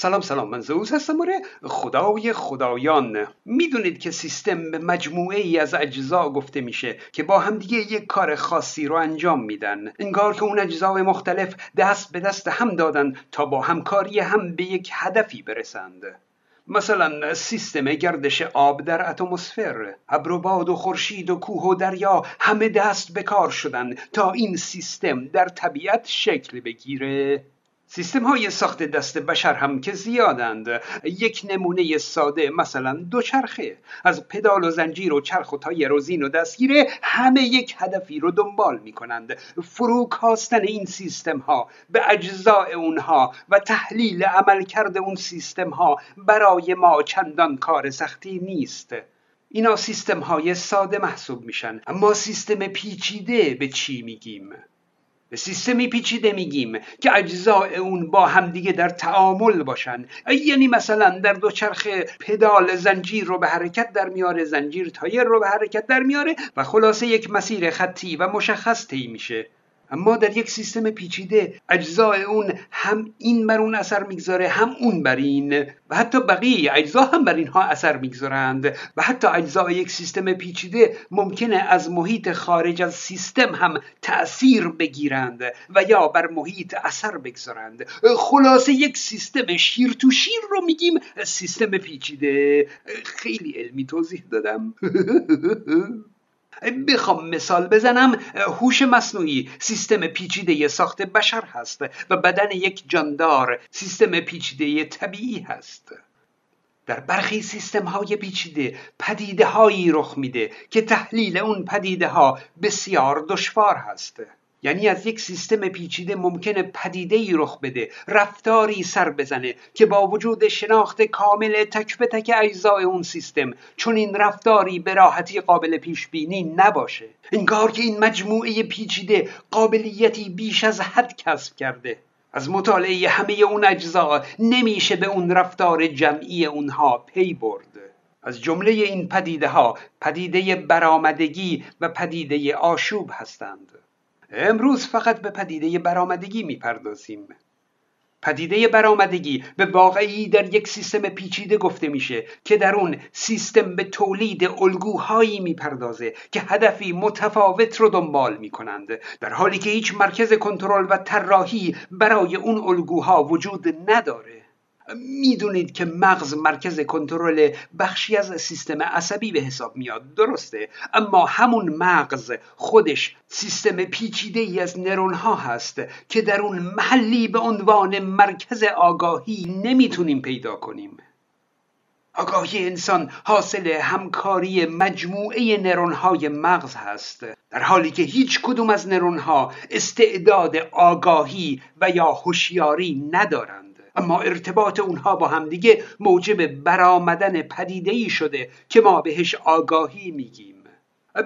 سلام سلام. من زوز هستم آره. خدای خدایان. می‌دونید که سیستم به مجموعه ای از اجزا گفته میشه که با همدیگه یک کار خاصی رو انجام میدن. انگار که اون اجزای مختلف دست به دست هم دادن تا با همکاری هم به یک هدفی برسند. مثلا سیستم گردش آب در اتمسفر. ابر و باد و خورشید و کوه و دریا همه دست به کار شدن تا این سیستم در طبیعت شکل بگیره. سیستم های ساخت دست بشر هم که زیادند. یک نمونه ساده مثلا دوچرخه از پدال و زنجیر و چرخ و تایر و زین و دستگیره همه یک هدفی رو دنبال می کنند فروکاستن این سیستم ها به اجزاء اونها و تحلیل عملکرد اون سیستم ها برای ما چندان کار سختی نیست. اینا سیستم های ساده محسوب میشن. اما سیستم پیچیده به چی میگیم؟ به سیستمی پیچیده میگیم که اجزای اون با همدیگه در تعامل باشن. یعنی مثلا در دوچرخه پدال زنجیر رو به حرکت در میاره زنجیر تایر رو به حرکت در میاره و خلاصه یک مسیر خطی و مشخص طی میشه. اما در یک سیستم پیچیده اجزای اون هم این بر اون اثر می‌گذاره هم اون بر این. و حتی بقیه اجزا هم بر اینها اثر می‌گذارند. و حتی اجزای یک سیستم پیچیده ممکنه از محیط خارج از سیستم هم تأثیر بگیرند و یا بر محیط اثر بگذارند. خلاصه یک سیستم شیر تو شیر رو میگیم سیستم پیچیده. خیلی علمی توضیح دادم. بخوام مثال بزنم هوش مصنوعی سیستم پیچیده ساخت بشر هست و بدن یک جاندار سیستم پیچیده طبیعی هست. در برخی سیستم های پیچیده پدیده هایی رخ میده که تحلیل اون پدیده ها بسیار دشوار هست. یعنی از یک سیستم پیچیده ممکنه پدیده ای رخ بده رفتاری سر بزنه که با وجود شناخت کامل تک به تک اجزای اون سیستم چون این رفتاری به راحتی قابل پیش بینی نباشه. انگار که این مجموعه پیچیده قابلیتی بیش از حد کسب کرده. از مطالعه همه اون اجزا نمیشه به اون رفتار جمعی اونها پی برد. از جمله این پدیده ها پدیده برآمدگی و پدیده آشوب هستند. امروز فقط به پدیده برآمدگی می‌پردازیم. پدیده برآمدگی به واقعی در یک سیستم پیچیده گفته میشه که در اون سیستم به تولید الگوهایی می‌پردازه که هدفی متفاوت رو دنبال می‌کنند. در حالی که هیچ مرکز کنترل و طراحی برای اون الگوها وجود نداره. می‌دونید که مغز مرکز کنترل بخشی از سیستم عصبی به حساب میاد. درسته. اما همون مغز خودش سیستم پیچیده ای از نرون ها هست که در اون محلی به عنوان مرکز آگاهی نمی‌تونیم پیدا کنیم. آگاهی انسان حاصل همکاری مجموعه نرون های مغز هست. در حالی که هیچ کدوم از نرون ها استعداد آگاهی و یا هوشیاری ندارند. اما ارتباط اونها با همدیگه موجب برآمدن پدیده ای شده که ما بهش آگاهی میگیم.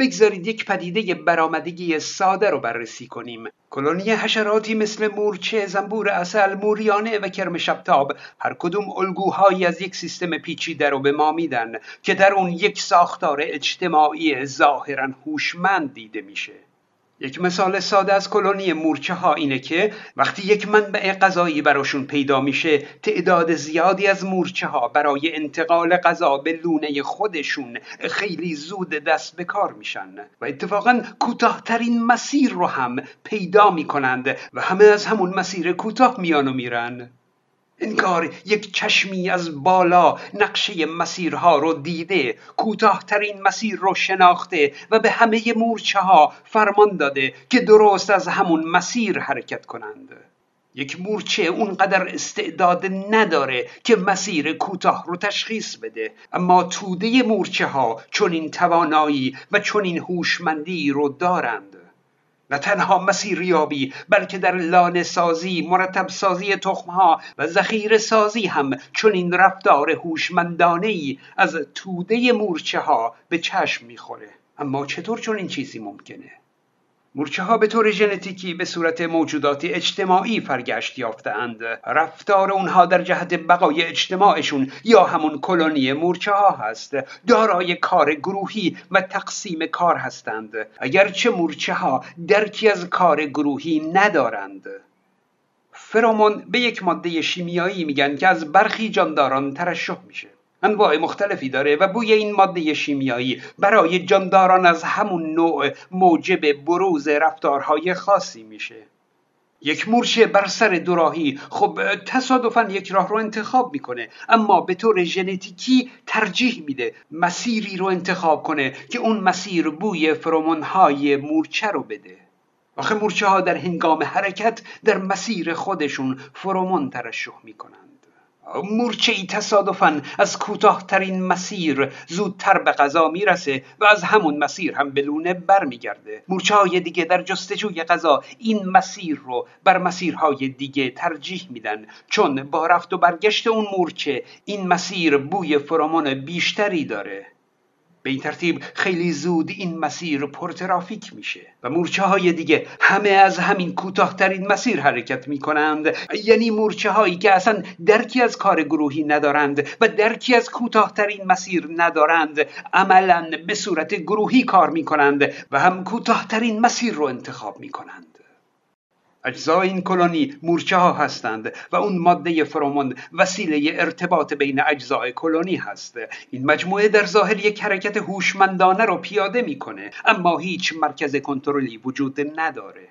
بگذارید یک پدیده برآمدگی ساده رو بررسی کنیم. کلونی حشراتی مثل مورچه، زنبور اصل، موریانه و کرم شبتاب هر کدوم الگوهایی از یک سیستم پیچیده رو به ما میدن که در اون یک ساختار اجتماعی ظاهرا هوشمند دیده میشه. یک مثال ساده از کلونی مورچه ها اینه که وقتی یک منبع غذایی براشون پیدا میشه تعداد زیادی از مورچه ها برای انتقال غذا به لونه خودشون خیلی زود دست به کار میشن و اتفاقا کوتاهترین مسیر رو هم پیدا می‌کنند و همه از همون مسیر کوتاه میان و میرن. انگار یک چشمی از بالا نقشه مسیرها رو دیده کوتاهترین مسیر رو شناخته و به همه مورچه ها فرمان داده که درست از همون مسیر حرکت کنند. یک مورچه اونقدر استعداد نداره که مسیر کوتاه رو تشخیص بده. اما توده مورچه ها چون این توانایی و چون این هوشمندی رو دارند. نه تنها مسیریابی بلکه در لانه سازی مرتب سازی تخمها و ذخیره سازی هم چون این رفتار هوشمندانه ای از توده مورچه ها به چشم می‌خوره. اما چطور چون این چیزی ممکنه؟ مورچه ها به طور ژنتیکی به صورت موجودات اجتماعی فرگشت یافتهاند. رفتار اونها در جهت بقای اجتماعشون یا همون کلونی مورچه ها هست. دارای کار گروهی و تقسیم کار هستند. اگرچه مورچه ها درکی از کار گروهی ندارند. فرامون به یک ماده شیمیایی میگن که از برخی جانداران ترشح میشه. انواع مختلفی داره و بوی این ماده شیمیایی برای جانداران از همون نوع موجب بروز رفتارهای خاصی میشه. یک مورچه بر سر دوراهی خب تصادفا یک راه رو انتخاب می‌کنه اما به طور ژنتیکی ترجیح میده مسیری رو انتخاب کنه که اون مسیر بوی های مورچه رو بده. آخه مورچه ها در هنگام حرکت در مسیر خودشون فرومون ترشح می‌کنن مورچه ای تصادفا از کوتاهترین مسیر زودتر به غذا می‌رسه و از همون مسیر هم به لونه برمیگرده. مورچه های دیگه در جستجوی غذا این مسیر رو بر مسیرهای دیگه ترجیح میدن. چون با رفت و برگشت اون مورچه این مسیر بوی فرامون بیشتری داره. به این ترتیب خیلی زود این مسیر پرترافیک میشه. و مورچه های دیگه همه از همین کوتاهترین مسیر حرکت می‌کنند. یعنی مورچه هایی که اصلا درکی از کار گروهی ندارند و درکی از کوتاهترین مسیر ندارند عملا به صورت گروهی کار می‌کنند و هم کوتاهترین مسیر رو انتخاب می‌کنند. اجزای این کلونی مورچه ها هستند و اون ماده فرومون وسیله ارتباط بین اجزای کلونی هست. این مجموعه در ظاهر یک حرکت هوشمندانه رو پیاده می‌کنه اما هیچ مرکز کنترلی وجود نداره.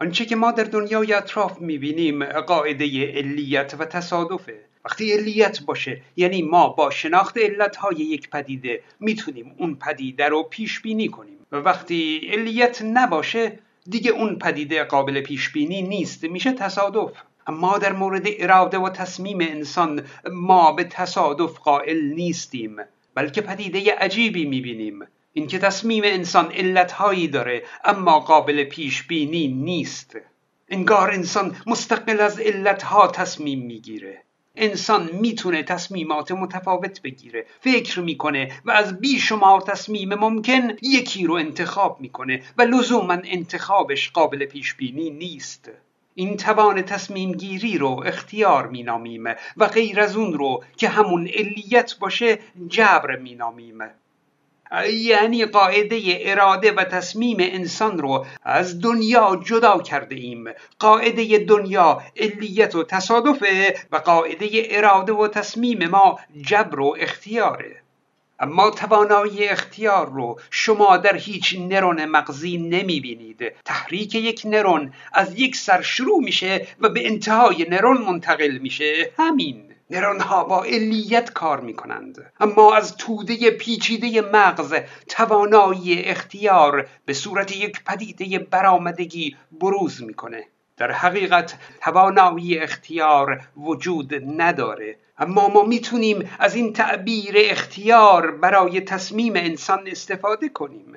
آنچه که ما در دنیای اطراف می‌بینیم قاعده علیت و تصادفه. وقتی علیت باشه یعنی ما با شناخت علتهای یک پدیده می‌تونیم اون پدیده رو پیش بینی کنیم. و وقتی علیت نباشه دیگه اون پدیده قابل پیش بینی نیست میشه تصادف. اما در مورد اراده و تصمیم انسان ما به تصادف قائل نیستیم بلکه پدیده عجیبی می‌بینیم. اینکه تصمیم انسان علتهایی داره اما قابل پیش بینی نیست. انگار انسان مستقل از علتها تصمیم می‌گیره. انسان می‌تونه تصمیمات متفاوت بگیره فکر می‌کنه و از بیشمار تصمیم ممکن یکی رو انتخاب می‌کنه و لزوما انتخابش قابل پیش بینی نیست. این توان تصمیم گیری رو اختیار مینامیم و غیر از اون رو که همون علیت باشه جبر مینامیم. یعنی قاعده اراده و تصمیم انسان رو از دنیا جدا کرده ایم. قاعده دنیا علیت و تصادفه و قاعده اراده و تصمیم ما جبر و اختیاره. اما توانایی اختیار رو شما در هیچ نرون مغزی نمی بینید تحریک یک نرون از یک سر شروع میشه و به انتهای نرون منتقل میشه. همین. نرون ها با علیت کار می کنند اما از توده پیچیده مغز توانایی اختیار به صورت یک پدیده برآمدگی بروز می‌کنه. در حقیقت توانایی اختیار وجود نداره. اما ما می‌تونیم از این تعبیر اختیار برای تصمیم انسان استفاده کنیم.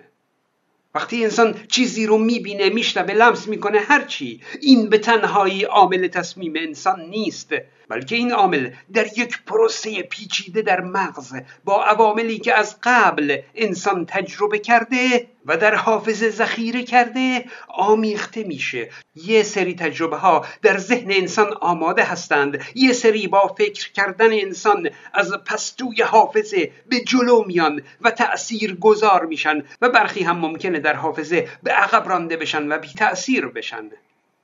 وقتی انسان چیزی رو می‌بینه میشنوه لمس می‌کنه هرچی این به تنهایی عامل تصمیم انسان نیست. بلکه این عامل در یک پروسه پیچیده در مغز با عواملی که از قبل انسان تجربه کرده و در حافظه ذخیره کرده آمیخته میشه. یه سری تجربه ها در ذهن انسان آماده هستند. یه سری با فکر کردن انسان از پستوی حافظه به جلو میان و تأثیر گذار میشن و برخی هم ممکنه در حافظه به عقب رانده بشن و بی تأثیر بشن.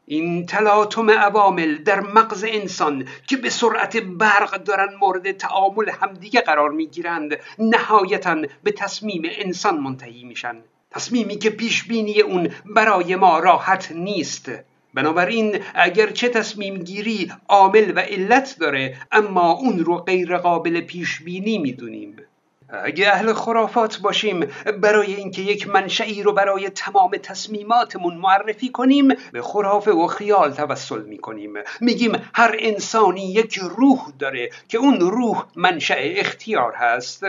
این تلاطم عوامل در مغز انسان که به سرعت برق دارن مورد تعامل همدیگه قرار می‌گیرند نهایتا به تصمیم انسان منتهی میشن. تصمیمی که پیش بینی اون برای ما راحت نیست. بنابراین اگرچه تصمیم گیری عامل و علت داره اما اون رو غیر قابل پیش بینی می‌دونیم. اگه اهل خرافات باشیم برای اینکه یک منشعی رو برای تمام تصمیماتمون معرفی کنیم به خرافه و خیال توسل می‌کنیم. میگیم هر انسانی یک روح داره که اون روح منشأ اختیار هست.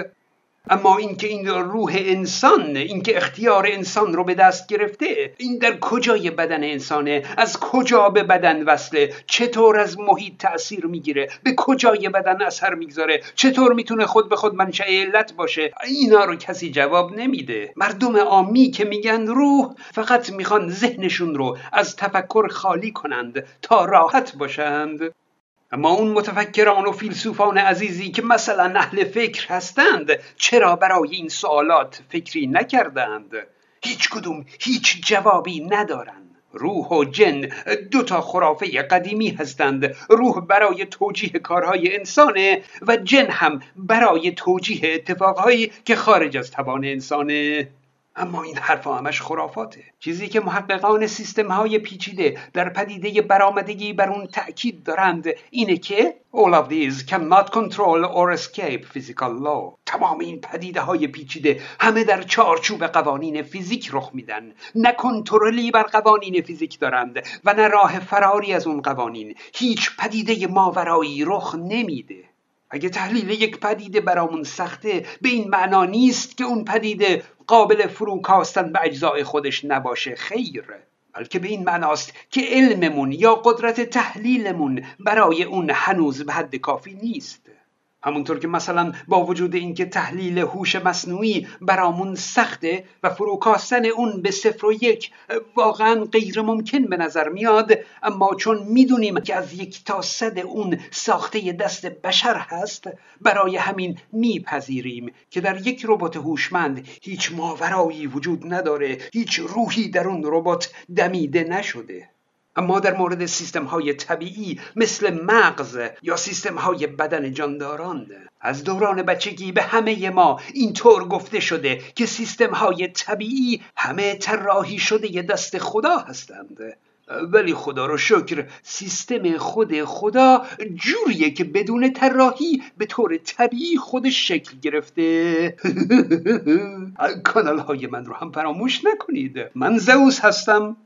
اما اینکه این روح انسان اینکه اختیار انسان رو به دست گرفته این در کجای بدن انسانه؟ از کجا به بدن وصله؟ چطور از محیط تاثیر می‌گیره؟ به کجای بدن اثر می‌گذاره؟ چطور می‌تونه خود به خود منشأ علت باشه؟ اینا رو کسی جواب نمیده. مردم عامی که میگن روح فقط می‌خوان ذهنشون رو از تفکر خالی کنند تا راحت باشند. اما اون متفکران و فیلسوفان عزیزی که مثلا اهل فکر هستند چرا برای این سوالات فکری نکردند؟ هیچ کدوم هیچ جوابی ندارند روح و جن دو تا خرافه قدیمی هستند. روح برای توجیه کارهای انسانه و جن هم برای توجیه اتفاقهایی که خارج از توان انسانه. اما این حرفا همش خرافاته. چیزی که محققان سیستم های پیچیده در پدیده برآمدگی بر اون تأکید دارند اینه که All of these cannot control or escape physical law. تمام این پدیده های پیچیده همه در چارچوب قوانین فیزیک رخ میدن. نه کنترلی بر قوانین فیزیک دارند و نه راه فراری از اون قوانین. هیچ پدیده ماورایی رخ نمیده. اگه تحلیل یک پدیده برامون سخته به این معنا نیست که اون پدیده قابل فروکاستن به اجزای خودش نباشه. خیر. بلکه به این معناست که علممون یا قدرت تحلیلمون برای اون هنوز به حد کافی نیست. همونطور که مثلا با وجود اینکه تحلیل هوش مصنوعی برامون سخته و فروکاستن اون به صفر و یک واقعا غیر ممکن به نظر میاد اما چون می‌دونیم که از یک تا صد اون ساخته دست بشر هست برای همین میپذیریم که در یک ربات هوشمند هیچ ماورایی وجود نداره هیچ روحی در اون ربات دمیده نشده. اما در مورد سیستم های طبیعی مثل مغز یا سیستم های بدن جانداران از دوران بچگی به همه ما اینطور گفته شده که سیستم های طبیعی همه طراحی شده ی دست خدا هستند. ولی خدا رو شکر سیستم خود خدا جوریه که بدون طراحی به طور طبیعی خودش شکل گرفته. کانال های من رو هم فراموش نکنید. من زئوس هستم.